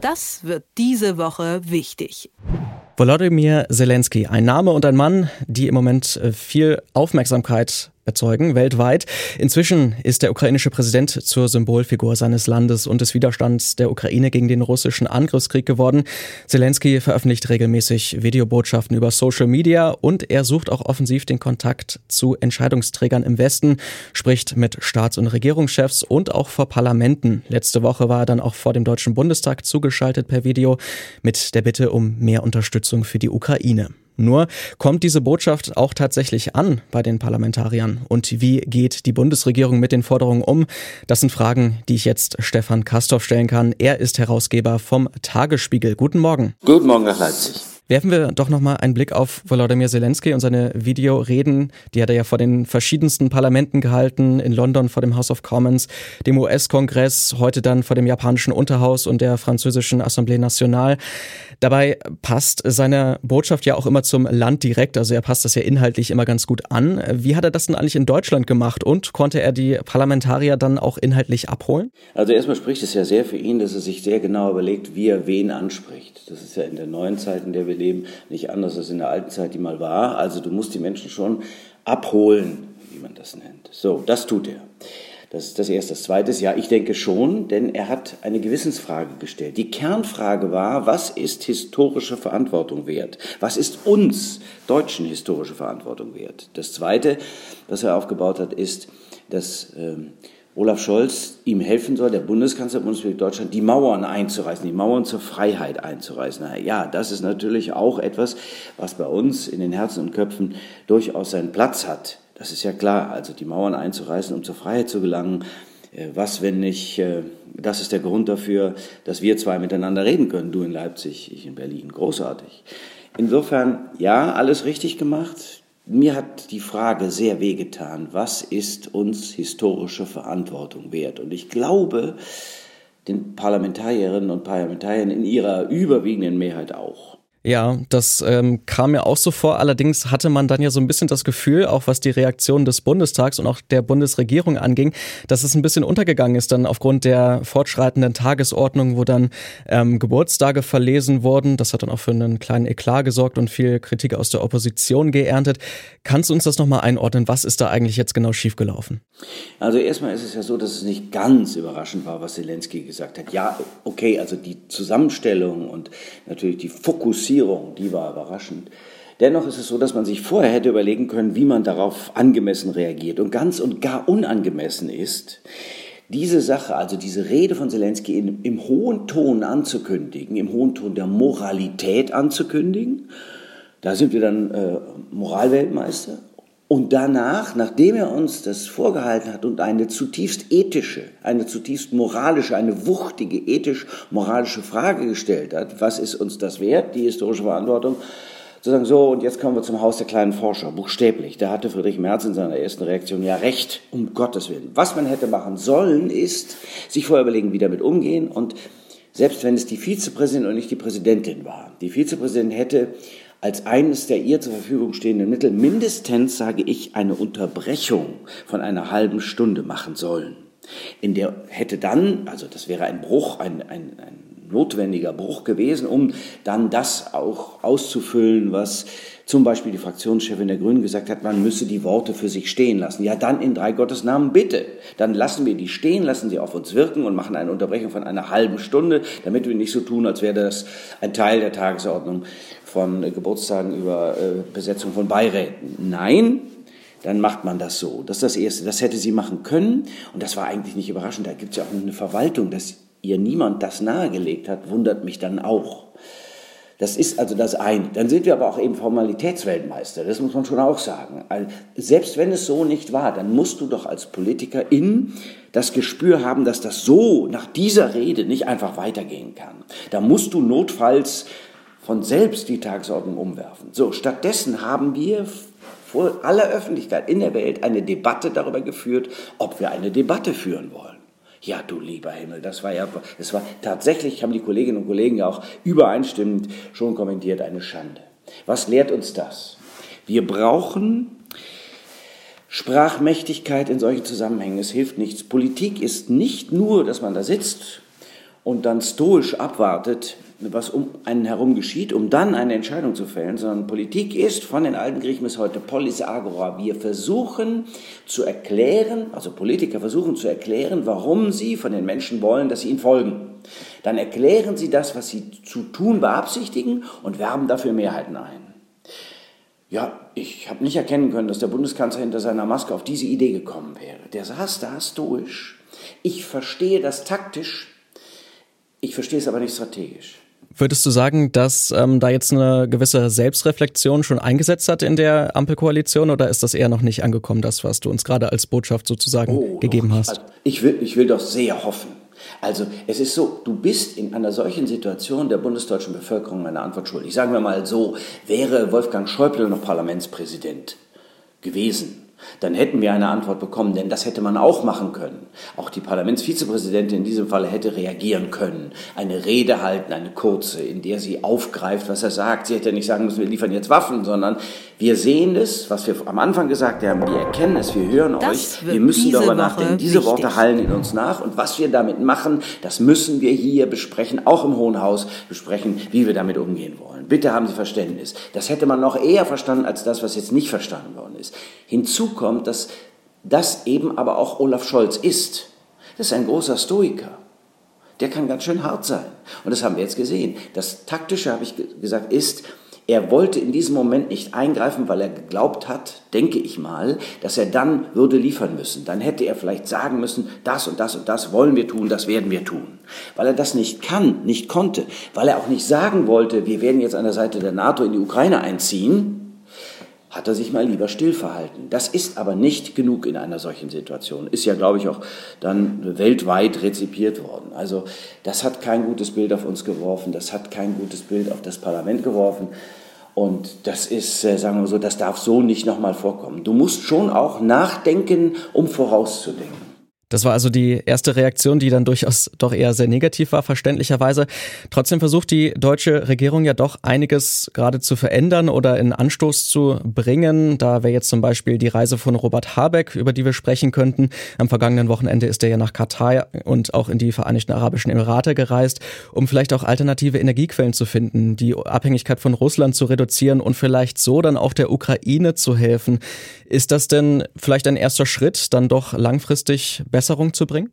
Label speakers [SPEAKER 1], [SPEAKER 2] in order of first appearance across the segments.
[SPEAKER 1] Das wird diese Woche wichtig.
[SPEAKER 2] Volodymyr Zelensky, ein Name und ein Mann, die im Moment äh, viel Aufmerksamkeit erzeugen, weltweit. Inzwischen ist der ukrainische Präsident zur Symbolfigur seines Landes und des Widerstands der Ukraine gegen den russischen Angriffskrieg geworden. Zelensky veröffentlicht regelmäßig Videobotschaften über Social Media und er sucht auch offensiv den Kontakt zu Entscheidungsträgern im Westen, spricht mit Staats- und Regierungschefs und auch vor Parlamenten. Letzte Woche war er dann auch vor dem Deutschen Bundestag zugeschaltet per Video mit der Bitte um mehr Unterstützung für die Ukraine. Nur kommt diese Botschaft auch tatsächlich an bei den Parlamentariern? Und wie geht die Bundesregierung mit den Forderungen um? Das sind Fragen, die ich jetzt Stefan Kastorf stellen kann. Er ist Herausgeber vom Tagesspiegel. Guten Morgen.
[SPEAKER 3] Guten Morgen nach Leipzig.
[SPEAKER 2] Werfen wir doch nochmal einen Blick auf Volodymyr Zelensky und seine Videoreden. Die hat er ja vor den verschiedensten Parlamenten gehalten, in London vor dem House of Commons, dem US-Kongress, heute dann vor dem japanischen Unterhaus und der französischen Assemblée Nationale. Dabei passt seine Botschaft ja auch immer zum Land direkt, also er passt das ja inhaltlich immer ganz gut an. Wie hat er das denn eigentlich in Deutschland gemacht und konnte er die Parlamentarier dann auch inhaltlich abholen?
[SPEAKER 3] Also erstmal spricht es ja sehr für ihn, dass er sich sehr genau überlegt, wie er wen anspricht. Das ist ja in der neuen Zeit, in der wir leben, nicht anders als in der alten Zeit, die mal war. Also du musst die Menschen schon abholen, wie man das nennt. So, das tut er. Das ist das Erste. Das Zweite ist, ja, ich denke schon, denn er hat eine Gewissensfrage gestellt. Die Kernfrage war, was ist historische Verantwortung wert? Was ist uns Deutschen historische Verantwortung wert? Das Zweite, was er aufgebaut hat, ist, dass ähm, Olaf Scholz ihm helfen soll, der Bundeskanzler der Bundesrepublik Deutschland, die Mauern einzureißen, die Mauern zur Freiheit einzureißen. Ja, das ist natürlich auch etwas, was bei uns in den Herzen und Köpfen durchaus seinen Platz hat. Das ist ja klar, also die Mauern einzureißen, um zur Freiheit zu gelangen. Äh, was, wenn nicht, äh, das ist der Grund dafür, dass wir zwei miteinander reden können, du in Leipzig, ich in Berlin. Großartig. Insofern, ja, alles richtig gemacht. Mir hat die Frage sehr wehgetan, was ist uns historische Verantwortung wert? Und ich glaube, den Parlamentarierinnen und Parlamentariern in ihrer überwiegenden Mehrheit auch.
[SPEAKER 2] Ja, das ähm, kam mir auch so vor. Allerdings hatte man dann ja so ein bisschen das Gefühl, auch was die Reaktion des Bundestags und auch der Bundesregierung anging, dass es ein bisschen untergegangen ist dann aufgrund der fortschreitenden Tagesordnung, wo dann ähm, Geburtstage verlesen wurden. Das hat dann auch für einen kleinen Eklat gesorgt und viel Kritik aus der Opposition geerntet. Kannst du uns das nochmal einordnen? Was ist da eigentlich jetzt genau schiefgelaufen?
[SPEAKER 3] Also erstmal ist es ja so, dass es nicht ganz überraschend war, was Zelensky gesagt hat. Ja, okay, also die Zusammenstellung und natürlich die Fokussierung Reduzierung, die war überraschend. Dennoch ist es so, dass man sich vorher hätte überlegen können, wie man darauf angemessen reagiert. Und ganz und gar unangemessen ist, diese Sache, also diese Rede von Zelensky in, im hohen Ton anzukündigen, im hohen Ton der Moralität anzukündigen, da sind wir dann äh, Moralweltmeister. Und danach, nachdem er uns das vorgehalten hat und eine zutiefst ethische, eine zutiefst moralische, eine wuchtige ethisch-moralische Frage gestellt hat, was ist uns das wert, die historische Verantwortung, zu sagen, so, und jetzt kommen wir zum Haus der kleinen Forscher, buchstäblich. Da hatte Friedrich Merz in seiner ersten Reaktion ja recht, um Gottes Willen. Was man hätte machen sollen, ist, sich vorher überlegen, wie damit umgehen und selbst wenn es die Vizepräsidentin und nicht die Präsidentin war, die Vizepräsidentin hätte als eines der ihr zur Verfügung stehenden Mittel mindestens, sage ich, eine Unterbrechung von einer halben Stunde machen sollen. In der hätte dann, also das wäre ein Bruch, ein, ein, ein notwendiger Bruch gewesen, um dann das auch auszufüllen, was zum Beispiel die Fraktionschefin der Grünen gesagt hat, man müsse die Worte für sich stehen lassen. Ja, dann in drei Gottes Namen bitte. Dann lassen wir die stehen, lassen sie auf uns wirken und machen eine Unterbrechung von einer halben Stunde, damit wir nicht so tun, als wäre das ein Teil der Tagesordnung von Geburtstagen über äh, Besetzung von Beiräten. Nein, dann macht man das so. Das ist das Erste. Das hätte sie machen können und das war eigentlich nicht überraschend. Da gibt es ja auch eine Verwaltung, dass ihr niemand das nahegelegt hat, wundert mich dann auch. Das ist also das eine. Dann sind wir aber auch eben Formalitätsweltmeister. Das muss man schon auch sagen. Also selbst wenn es so nicht war, dann musst du doch als Politiker in das Gespür haben, dass das so nach dieser Rede nicht einfach weitergehen kann. Da musst du notfalls von selbst die Tagesordnung umwerfen. So, stattdessen haben wir vor aller Öffentlichkeit in der Welt eine Debatte darüber geführt, ob wir eine Debatte führen wollen. Ja, du lieber Himmel, das war ja, das war tatsächlich, haben die Kolleginnen und Kollegen ja auch übereinstimmend schon kommentiert, eine Schande. Was lehrt uns das? Wir brauchen Sprachmächtigkeit in solchen Zusammenhängen. Es hilft nichts. Politik ist nicht nur, dass man da sitzt und dann stoisch abwartet, was um einen herum geschieht, um dann eine Entscheidung zu fällen, sondern Politik ist von den alten Griechen bis heute Polis agora. Wir versuchen zu erklären, also Politiker versuchen zu erklären, warum sie von den Menschen wollen, dass sie ihnen folgen. Dann erklären sie das, was sie zu tun beabsichtigen und werben dafür Mehrheiten ein. Ja, ich habe nicht erkennen können, dass der Bundeskanzler hinter seiner Maske auf diese Idee gekommen wäre. Der saß da stoisch. Ich verstehe das taktisch, ich verstehe es aber nicht strategisch.
[SPEAKER 2] Würdest du sagen, dass ähm, da jetzt eine gewisse Selbstreflexion schon eingesetzt hat in der Ampelkoalition oder ist das eher noch nicht angekommen, das, was du uns gerade als Botschaft sozusagen oh, gegeben hast? Also
[SPEAKER 3] ich, will, ich will doch sehr hoffen. Also es ist so, du bist in einer solchen Situation der bundesdeutschen Bevölkerung eine Antwort schuldig. Sagen wir mal so, wäre Wolfgang Schäuble noch Parlamentspräsident gewesen, dann hätten wir eine Antwort bekommen, denn das hätte man auch machen können. Auch die Parlamentsvizepräsidentin in diesem Falle hätte reagieren können, eine Rede halten, eine kurze, in der sie aufgreift, was er sagt. Sie hätte nicht sagen müssen, wir liefern jetzt Waffen, sondern wir sehen es, was wir am Anfang gesagt haben, wir erkennen es, wir hören das euch, wir müssen darüber nachdenken. Diese wichtig. Worte hallen in uns nach und was wir damit machen, das müssen wir hier besprechen, auch im Hohen Haus besprechen, wie wir damit umgehen wollen. Bitte haben Sie Verständnis. Das hätte man noch eher verstanden als das, was jetzt nicht verstanden worden ist. Hinzu kommt, dass das eben aber auch Olaf Scholz ist. Das ist ein großer Stoiker. Der kann ganz schön hart sein. Und das haben wir jetzt gesehen. Das Taktische, habe ich gesagt, ist, er wollte in diesem Moment nicht eingreifen, weil er geglaubt hat, denke ich mal, dass er dann würde liefern müssen. Dann hätte er vielleicht sagen müssen, das und das und das wollen wir tun, das werden wir tun. Weil er das nicht kann, nicht konnte, weil er auch nicht sagen wollte, wir werden jetzt an der Seite der NATO in die Ukraine einziehen, hat er sich mal lieber still verhalten. Das ist aber nicht genug in einer solchen Situation. Ist ja, glaube ich, auch dann weltweit rezipiert worden. Also das hat kein gutes Bild auf uns geworfen, das hat kein gutes Bild auf das Parlament geworfen. Und das ist, äh, sagen wir so, das darf so nicht nochmal vorkommen. Du musst schon auch nachdenken, um vorauszudenken.
[SPEAKER 2] Das war also die erste Reaktion, die dann durchaus doch eher sehr negativ war, verständlicherweise. Trotzdem versucht die deutsche Regierung ja doch einiges gerade zu verändern oder in Anstoß zu bringen. Da wäre jetzt zum Beispiel die Reise von Robert Habeck, über die wir sprechen könnten. Am vergangenen Wochenende ist er ja nach Katar und auch in die Vereinigten Arabischen Emirate gereist, um vielleicht auch alternative Energiequellen zu finden, die Abhängigkeit von Russland zu reduzieren und vielleicht so dann auch der Ukraine zu helfen. Ist das denn vielleicht ein erster Schritt, dann doch langfristig Besserung zu bringen?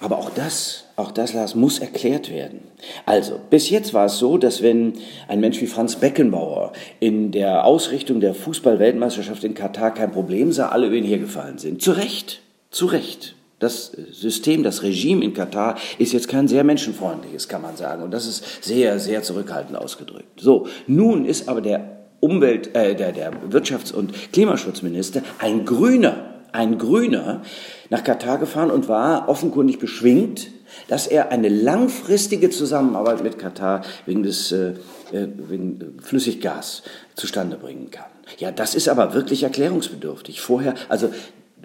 [SPEAKER 3] Aber auch das, auch das, Lars, muss erklärt werden. Also, bis jetzt war es so, dass wenn ein Mensch wie Franz Beckenbauer in der Ausrichtung der Fußball-Weltmeisterschaft in Katar kein Problem sah, alle über ihn hergefallen sind. Zu Recht, zu Recht. Das System, das Regime in Katar ist jetzt kein sehr menschenfreundliches, kann man sagen. Und das ist sehr, sehr zurückhaltend ausgedrückt. So, nun ist aber der Umwelt, äh, der, der Wirtschafts- und Klimaschutzminister, ein Grüner, ein Grüner, nach Katar gefahren und war offenkundig beschwingt, dass er eine langfristige Zusammenarbeit mit Katar wegen des äh, äh wegen Flüssiggas zustande bringen kann. Ja, das ist aber wirklich erklärungsbedürftig. Vorher, also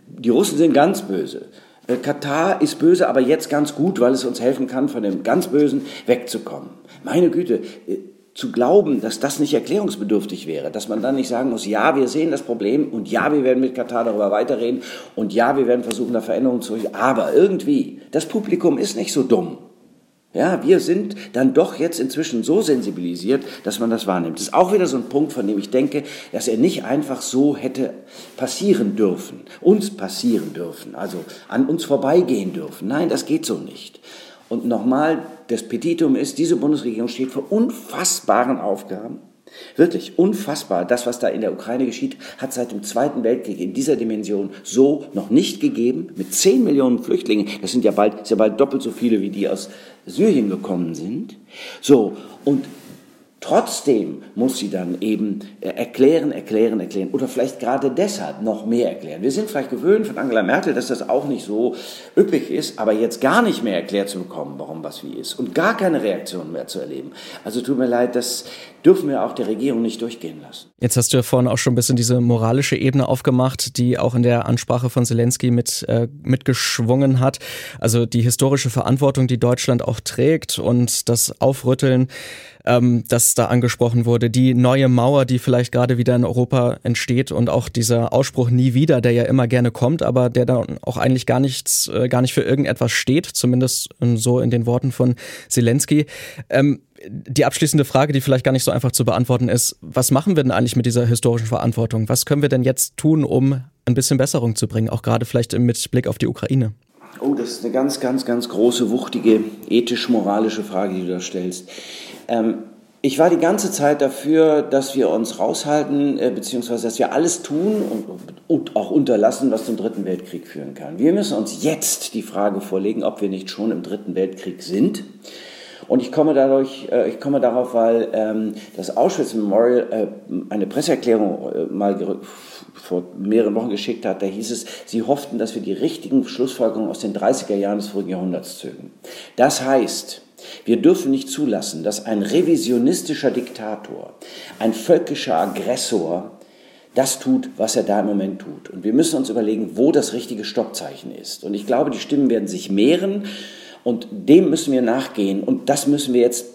[SPEAKER 3] die Russen sind ganz böse. Äh, Katar ist böse, aber jetzt ganz gut, weil es uns helfen kann, von dem ganz Bösen wegzukommen. Meine Güte, äh, zu glauben, dass das nicht erklärungsbedürftig wäre, dass man dann nicht sagen muss, ja, wir sehen das Problem und ja, wir werden mit Katar darüber weiterreden und ja, wir werden versuchen, da Veränderungen zu, aber irgendwie, das Publikum ist nicht so dumm. Ja, wir sind dann doch jetzt inzwischen so sensibilisiert, dass man das wahrnimmt. Das ist auch wieder so ein Punkt, von dem ich denke, dass er nicht einfach so hätte passieren dürfen, uns passieren dürfen, also an uns vorbeigehen dürfen. Nein, das geht so nicht. Und nochmal, das Petitum ist, diese Bundesregierung steht vor unfassbaren Aufgaben. Wirklich unfassbar. Das, was da in der Ukraine geschieht, hat seit dem Zweiten Weltkrieg in dieser Dimension so noch nicht gegeben. Mit 10 Millionen Flüchtlingen, das sind ja bald, ist ja bald doppelt so viele, wie die aus Syrien gekommen sind. So, und Trotzdem muss sie dann eben äh, erklären, erklären, erklären oder vielleicht gerade deshalb noch mehr erklären. Wir sind vielleicht gewöhnt von Angela Merkel, dass das auch nicht so üppig ist, aber jetzt gar nicht mehr erklärt zu bekommen, warum was wie ist und gar keine Reaktion mehr zu erleben. Also tut mir leid, das, dürfen wir auch der Regierung nicht durchgehen lassen.
[SPEAKER 2] Jetzt hast du ja vorhin auch schon ein bisschen diese moralische Ebene aufgemacht, die auch in der Ansprache von Zelensky mit, äh, mitgeschwungen hat. Also die historische Verantwortung, die Deutschland auch trägt und das Aufrütteln, ähm, das da angesprochen wurde, die neue Mauer, die vielleicht gerade wieder in Europa entsteht und auch dieser Ausspruch nie wieder, der ja immer gerne kommt, aber der dann auch eigentlich gar nichts, äh, gar nicht für irgendetwas steht, zumindest so in den Worten von Zelensky. Ähm, die abschließende Frage, die vielleicht gar nicht so einfach zu beantworten ist, was machen wir denn eigentlich mit dieser historischen Verantwortung? Was können wir denn jetzt tun, um ein bisschen Besserung zu bringen, auch gerade vielleicht mit Blick auf die Ukraine?
[SPEAKER 3] Oh, das ist eine ganz, ganz, ganz große, wuchtige, ethisch-moralische Frage, die du da stellst. Ähm, ich war die ganze Zeit dafür, dass wir uns raushalten, äh, beziehungsweise dass wir alles tun und, und, auch unterlassen, was zum Dritten Weltkrieg führen kann. Wir müssen uns jetzt die Frage vorlegen, ob wir nicht schon im Dritten Weltkrieg sind und ich komme dadurch, äh, ich komme darauf, weil ähm, das Auschwitz Memorial äh, eine Presseerklärung äh, mal vor mehreren Wochen geschickt hat, da hieß es, sie hofften, dass wir die richtigen Schlussfolgerungen aus den 30er Jahren des vorigen Jahrhunderts zögen. Das heißt, wir dürfen nicht zulassen, dass ein revisionistischer Diktator, ein völkischer Aggressor das tut, was er da im Moment tut. Und wir müssen uns überlegen, wo das richtige Stoppzeichen ist. Und ich glaube, die Stimmen werden sich mehren. Und dem müssen wir nachgehen. Und das müssen wir jetzt,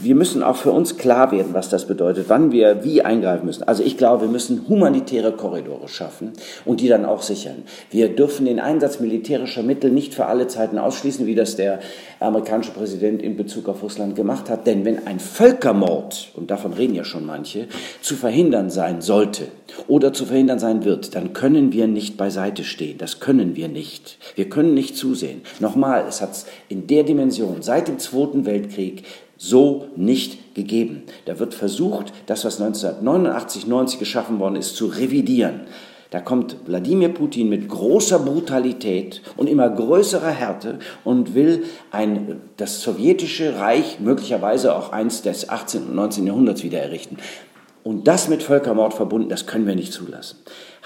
[SPEAKER 3] wir müssen auch für uns klar werden, was das bedeutet, wann wir wie eingreifen müssen. Also ich glaube, wir müssen humanitäre Korridore schaffen und die dann auch sichern. Wir dürfen den Einsatz militärischer Mittel nicht für alle Zeiten ausschließen, wie das der amerikanische Präsident in Bezug auf Russland gemacht hat. Denn wenn ein Völkermord, und davon reden ja schon manche, zu verhindern sein sollte oder zu verhindern sein wird, dann können wir nicht beiseite stehen. Das können wir nicht. Wir können nicht zusehen. Nochmal, es hat in der Dimension seit dem Zweiten Weltkrieg so nicht gegeben. Da wird versucht, das, was 1989, 90 geschaffen worden ist, zu revidieren. Da kommt Wladimir Putin mit großer Brutalität und immer größerer Härte und will ein, das sowjetische Reich, möglicherweise auch eins des 18. und 19. Jahrhunderts wieder errichten. Und das mit Völkermord verbunden, das können wir nicht zulassen.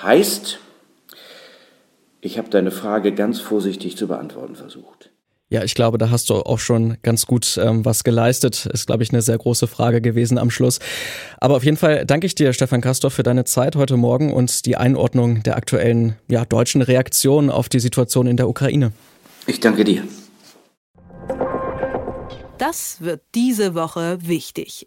[SPEAKER 3] Heißt, ich habe deine Frage ganz vorsichtig zu beantworten versucht.
[SPEAKER 2] Ja, ich glaube, da hast du auch schon ganz gut ähm, was geleistet. Ist, glaube ich, eine sehr große Frage gewesen am Schluss. Aber auf jeden Fall danke ich dir, Stefan Kastorf, für deine Zeit heute Morgen und die Einordnung der aktuellen ja, deutschen Reaktion auf die Situation in der Ukraine.
[SPEAKER 3] Ich danke dir.
[SPEAKER 1] Das wird diese Woche wichtig.